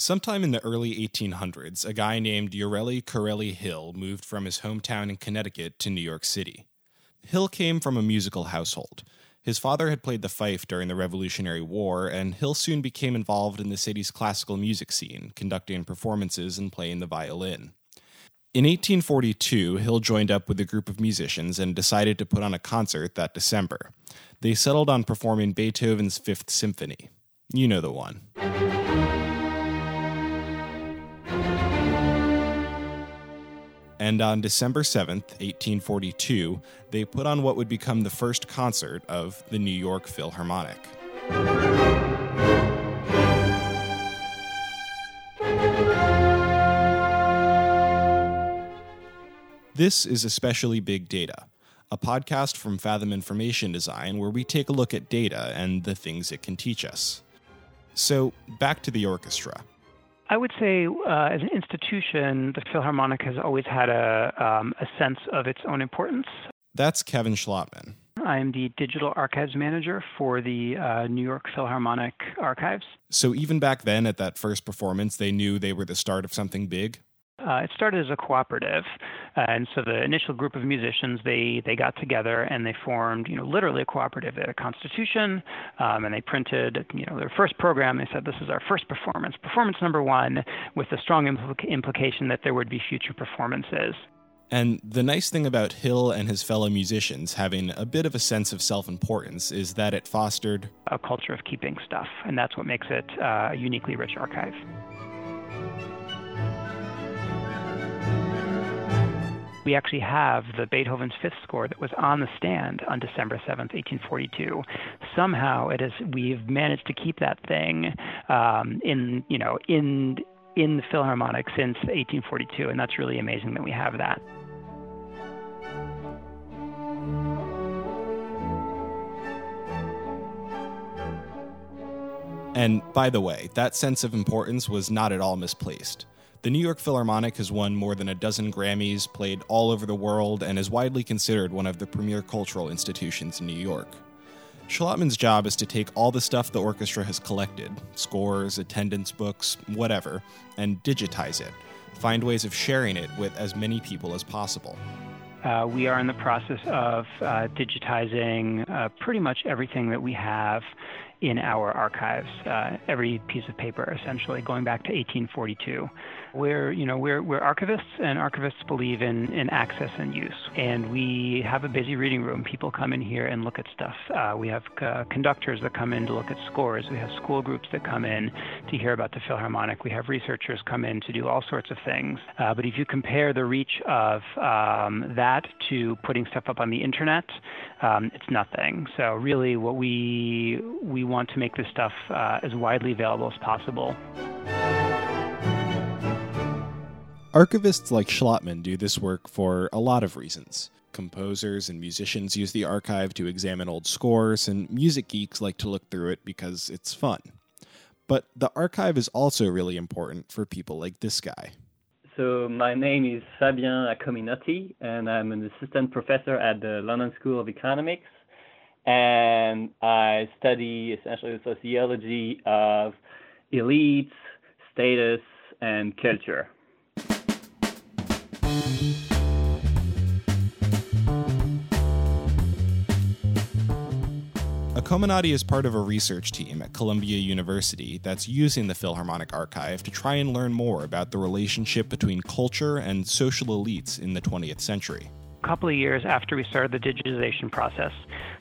Sometime in the early 1800s, a guy named Ureli Corelli Hill moved from his hometown in Connecticut to New York City. Hill came from a musical household. His father had played the fife during the Revolutionary War, and Hill soon became involved in the city's classical music scene, conducting performances and playing the violin. In 1842, Hill joined up with a group of musicians and decided to put on a concert that December. They settled on performing Beethoven's Fifth Symphony. You know the one. And on December 7th, 1842, they put on what would become the first concert of the New York Philharmonic. This is Especially Big Data, a podcast from Fathom Information Design where we take a look at data and the things it can teach us. So, back to the orchestra. I would say, uh, as an institution, the Philharmonic has always had a, um, a sense of its own importance. That's Kevin Schlotman. I am the digital archives manager for the uh, New York Philharmonic Archives. So, even back then, at that first performance, they knew they were the start of something big? Uh, it started as a cooperative, uh, and so the initial group of musicians they they got together and they formed you know literally a cooperative. They had a constitution, um, and they printed you know their first program. They said this is our first performance, performance number one, with the strong impl- implication that there would be future performances. And the nice thing about Hill and his fellow musicians having a bit of a sense of self importance is that it fostered a culture of keeping stuff, and that's what makes it uh, a uniquely rich archive. We actually have the Beethoven's Fifth Score that was on the stand on December 7th, 1842. Somehow it is we've managed to keep that thing um, in you know in in the Philharmonic since 1842, and that's really amazing that we have that. And by the way, that sense of importance was not at all misplaced. The New York Philharmonic has won more than a dozen Grammys, played all over the world, and is widely considered one of the premier cultural institutions in New York. Schlotman's job is to take all the stuff the orchestra has collected scores, attendance books, whatever and digitize it, find ways of sharing it with as many people as possible. Uh, we are in the process of uh, digitizing uh, pretty much everything that we have in our archives, uh, every piece of paper essentially, going back to 1842. We're, you know, we're, we're archivists, and archivists believe in, in access and use. And we have a busy reading room. People come in here and look at stuff. Uh, we have uh, conductors that come in to look at scores. We have school groups that come in to hear about the Philharmonic. We have researchers come in to do all sorts of things. Uh, but if you compare the reach of um, that to putting stuff up on the internet, um, it's nothing. So really, what we we want to make this stuff uh, as widely available as possible. Archivists like Schlotman do this work for a lot of reasons. Composers and musicians use the archive to examine old scores, and music geeks like to look through it because it's fun. But the archive is also really important for people like this guy. So, my name is Fabien Accominotti, and I'm an assistant professor at the London School of Economics and I study essentially the sociology of elites, status, and culture. Accominotti is part of a research team at Columbia University that's using the Philharmonic Archive to try and learn more about the relationship between culture and social elites in the 20th century. A couple of years after we started the digitization process,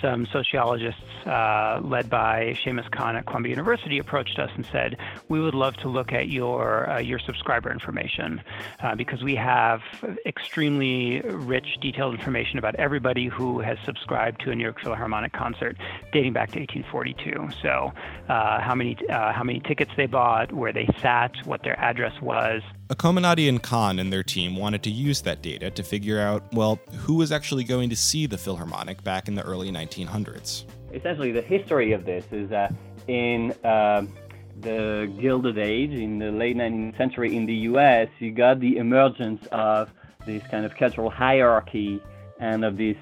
some sociologists uh, led by Shamus Khan at Columbia University approached us and said, "We would love to look at your uh, your subscriber information uh, because we have extremely rich, detailed information about everybody who has subscribed to a New York Philharmonic concert dating back to 1842. So, uh, how many uh, how many tickets they bought, where they sat, what their address was." Accominotti and Khan and their team wanted to use that data to figure out, well, who was actually going to see the Philharmonic back in the early 1900s. Essentially, the history of this is that in uh, the Gilded Age, in the late 19th century in the US, you got the emergence of this kind of cultural hierarchy and of this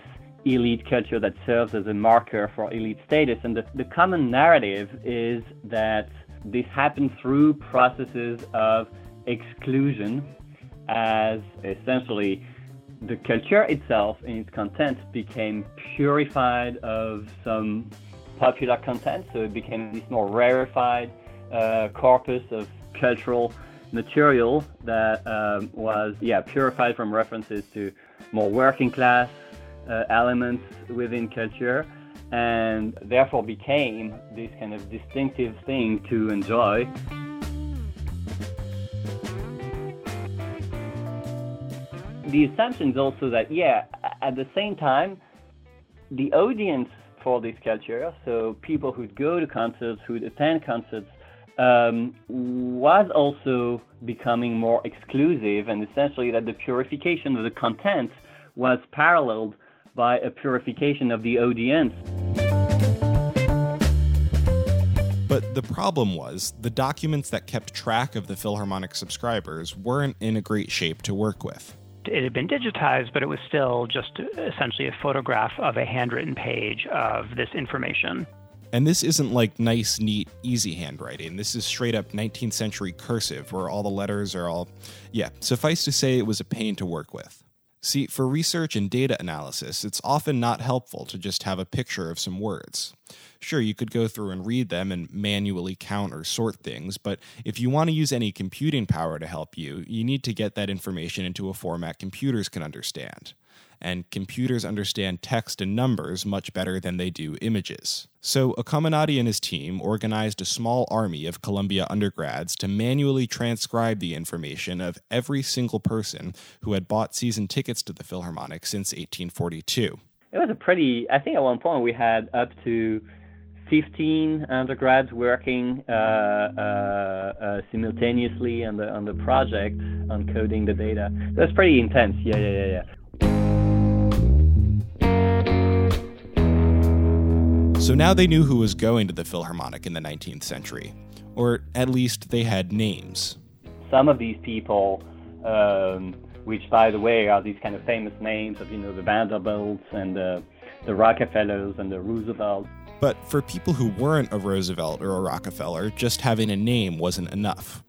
elite culture that serves as a marker for elite status. And the, the common narrative is that This happened through processes of exclusion, as essentially the culture itself and its content became purified of some popular content, so it became this more rarefied uh, corpus of cultural material that um, was yeah purified from references to more working class uh, elements within culture and therefore became this kind of distinctive thing to enjoy. The assumption is also that, yeah, at the same time, the audience for this culture, so people who'd go to concerts, who'd attend concerts, um, was also becoming more exclusive, and essentially that the purification of the content was paralleled by a purification of the audience. But the problem was the documents that kept track of the Philharmonic subscribers weren't in a great shape to work with. It had been digitized, but it was still just essentially a photograph of a handwritten page of this information. And this isn't like nice, neat, easy handwriting. This is straight up 19th century cursive where all the letters are all. Yeah, suffice to say, it was a pain to work with. See, for research and data analysis, it's often not helpful to just have a picture of some words. Sure, you could go through and read them and manually count or sort things, but if you want to use any computing power to help you, you need to get that information into a format computers can understand and computers understand text and numbers much better than they do images. So, Accominotti and his team organized a small army of Columbia undergrads to manually transcribe the information of every single person who had bought season tickets to the Philharmonic since 1842. It was a pretty, I think at one point we had up to 15 undergrads working uh, uh, uh, simultaneously on the on the project on coding the data. Was pretty intense. Yeah, yeah, yeah, yeah. So now they knew who was going to the Philharmonic in the 19th century, or at least they had names. Some of these people, um, which by the way are these kind of famous names of you know the Vanderbilts and the, the Rockefellers and the Roosevelts. But for people who weren't a Roosevelt or a Rockefeller, just having a name wasn't enough.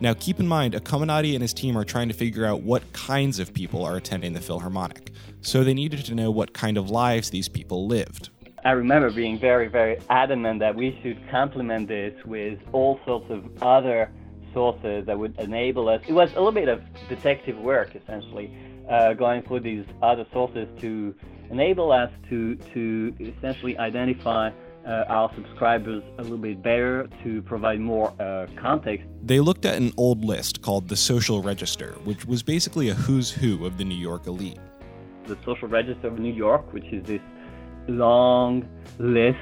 Now, keep in mind, Accominotti and his team are trying to figure out what kinds of people are attending the Philharmonic, so they needed to know what kind of lives these people lived. I remember being very, very adamant that we should complement this with all sorts of other sources that would enable us. It was a little bit of detective work, essentially, uh, going through these other sources to enable us to to essentially identify uh, our subscribers a little bit better to provide more uh, context. They looked at an old list called the Social Register, which was basically a who's who of the New York elite. The Social Register of New York, which is this long list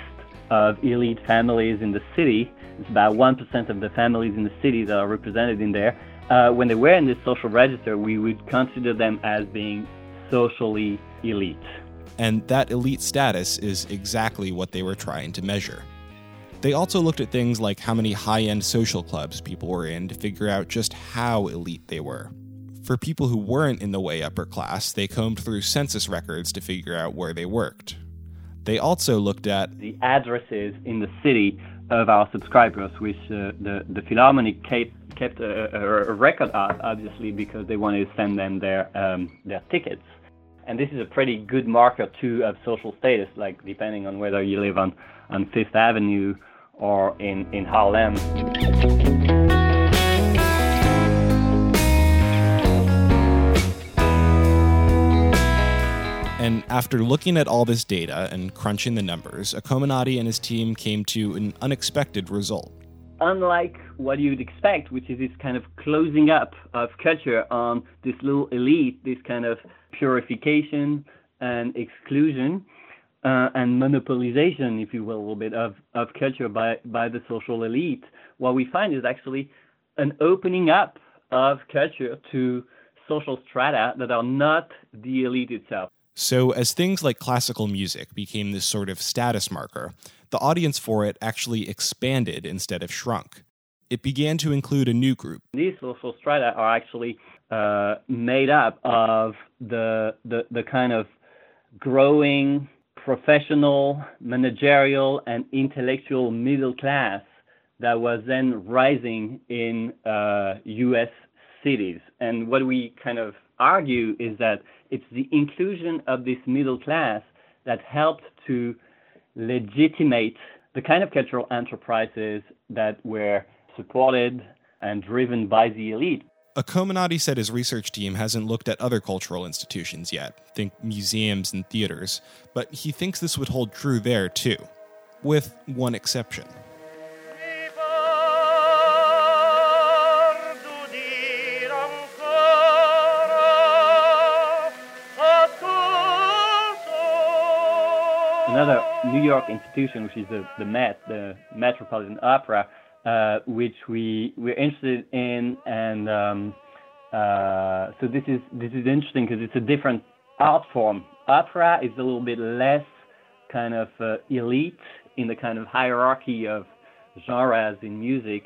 of elite families in the city. It's about 1% of the families in the city that are represented in there. Uh, when they were in this social register, we would consider them as being socially elite. And that elite status is exactly what they were trying to measure. They also looked at things like how many high end social clubs people were in to figure out just how elite they were. For people who weren't in the way upper class, they combed through census records to figure out where they worked. They also looked at the addresses in the city of our subscribers, which uh, the, the Philharmonic kept, kept a, a, record of, obviously, because they wanted to send them their, um, their tickets. And this is a pretty good marker, too, of social status, like depending on whether you live on, on Fifth Avenue or in, in Harlem. And after looking at all this data and crunching the numbers, Accominotti and his team came to an unexpected result. Unlike what you'd expect, which is this kind of closing up of culture on this little elite, this kind of purification and exclusion uh, and monopolization, if you will, a little bit of, of culture by, by the social elite, what we find is actually an opening up of culture to social strata that are not the elite itself. So, as things like classical music became this sort of status marker, the audience for it actually expanded instead of shrunk. It began to include a new group. These social strata are actually uh, made up of the, the, the kind of growing professional, managerial, and intellectual middle class that was then rising in uh, U.S. cities. And what we kind of argue is that it's the inclusion of this middle class that helped to legitimate the kind of cultural enterprises that were supported and driven by the elite. Accominotti said his research team hasn't looked at other cultural institutions yet, think museums and theaters, but he thinks this would hold true there too, with one exception. New York institution, which is the, the Met, the Metropolitan Opera, uh, which we we're interested in, and um, uh, so this is this is interesting because it's a different art form. Opera is a little bit less kind of uh, elite in the kind of hierarchy of genres in music,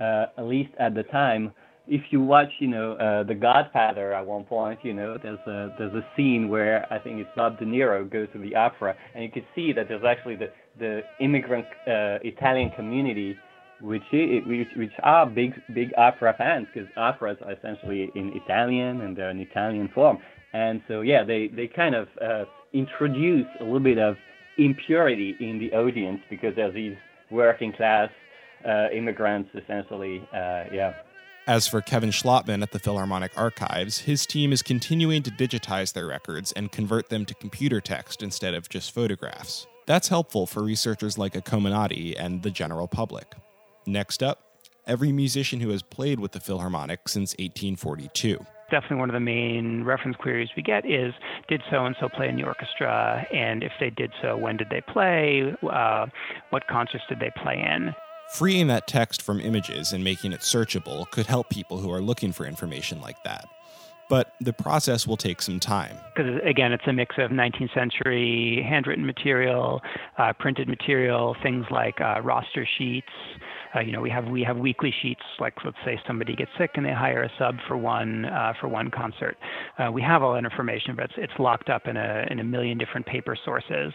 uh, at least at the time if you watch, you know, uh, The Godfather at one point, you know, there's a there's a scene where I think it's Bob De Niro goes to the opera, and you can see that there's actually the the immigrant uh, Italian community, which is, which which are big big opera fans because operas are essentially in Italian and they're an Italian form, and so yeah, they they kind of uh, introduce a little bit of impurity in the audience because there's these working class uh, immigrants essentially, uh, yeah. As for Kevin Schlotman at the Philharmonic Archives, his team is continuing to digitize their records and convert them to computer text instead of just photographs. That's helpful for researchers like Accominotti and the general public. Next up, every musician who has played with the Philharmonic since 1842 definitely one of the main reference queries we get is did so and so play in the orchestra and if they did so when did they play uh, what concerts did they play in Freeing that text from images and making it searchable could help people who are looking for information like that. But the process will take some time. Because again, it's a mix of 19th century handwritten material, uh, printed material, things like uh, roster sheets. Uh, you know, we have we have weekly sheets. Like let's say somebody gets sick and they hire a sub for one uh, for one concert. Uh, we have all that information, but it's, it's locked up in a in a million different paper sources,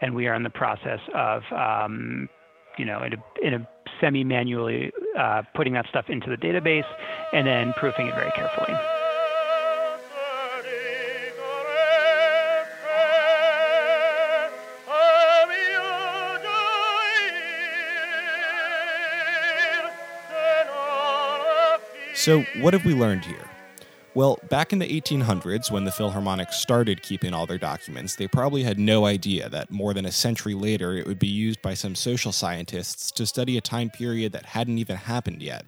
and we are in the process of um, you know, in a, in a semi-manually uh, putting that stuff into the database and then proofing it very carefully. So, what have we learned here? Well, back in the 1800s, when the Philharmonic started keeping all their documents, they probably had no idea that more than a century later it would be used by some social scientists to study a time period that hadn't even happened yet.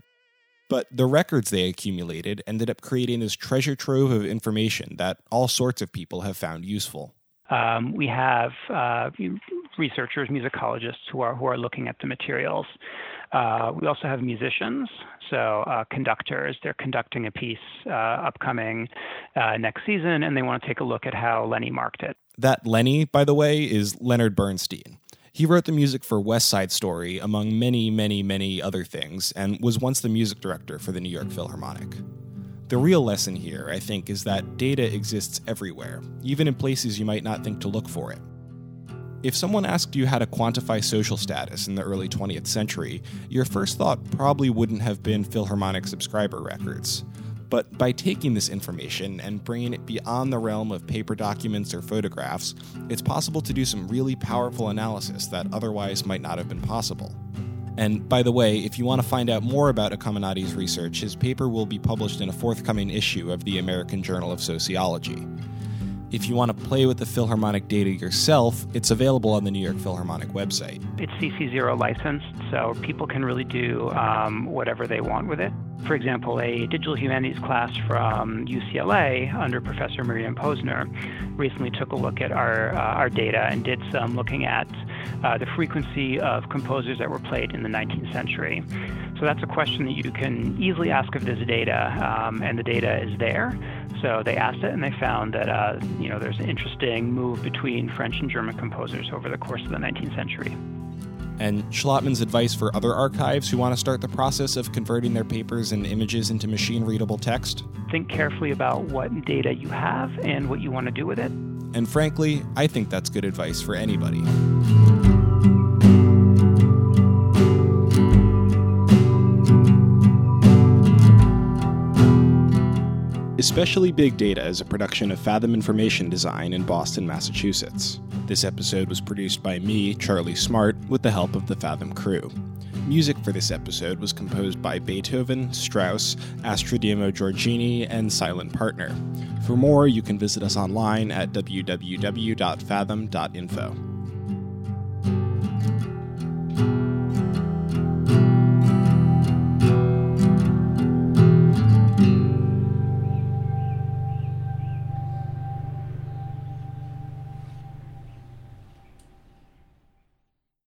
But the records they accumulated ended up creating this treasure trove of information that all sorts of people have found useful. Um, we have uh, researchers, musicologists who are who are looking at the materials. Uh, we also have musicians, so uh, conductors. They're conducting a piece uh, upcoming uh, next season, and they want to take a look at how Lenny marked it. That Lenny, by the way, is Leonard Bernstein. He wrote the music for West Side Story, among many, many, many other things, and was once the music director for the New York Philharmonic. The real lesson here, I think, is that data exists everywhere, even in places you might not think to look for it. If someone asked you how to quantify social status in the early 20th century, your first thought probably wouldn't have been Philharmonic subscriber records. But by taking this information and bringing it beyond the realm of paper documents or photographs, it's possible to do some really powerful analysis that otherwise might not have been possible. And by the way, if you want to find out more about Accominotti's research, his paper will be published in a forthcoming issue of the American Journal of Sociology. If you want to play with the Philharmonic data yourself, it's available on the New York Philharmonic website. It's CC0 licensed, so people can really do um, whatever they want with it. For example, a digital humanities class from UCLA under Professor Miriam Posner recently took a look at our, uh, our data and did some looking at uh, the frequency of composers that were played in the 19th century. So that's a question that you can easily ask of this data, um, and the data is there. So they asked it, and they found that uh, you know there's an interesting move between French and German composers over the course of the 19th century. And Schlotman's advice for other archives who want to start the process of converting their papers and images into machine readable text? Think carefully about what data you have and what you want to do with it. And frankly, I think that's good advice for anybody. Especially Big Data is a production of Fathom Information Design in Boston, Massachusetts. This episode was produced by me, Charlie Smart, with the help of the Fathom crew. Music for this episode was composed by Beethoven, Strauss, Astrodemo Giorgini, and Silent Partner. For more, you can visit us online at www.fathom.info.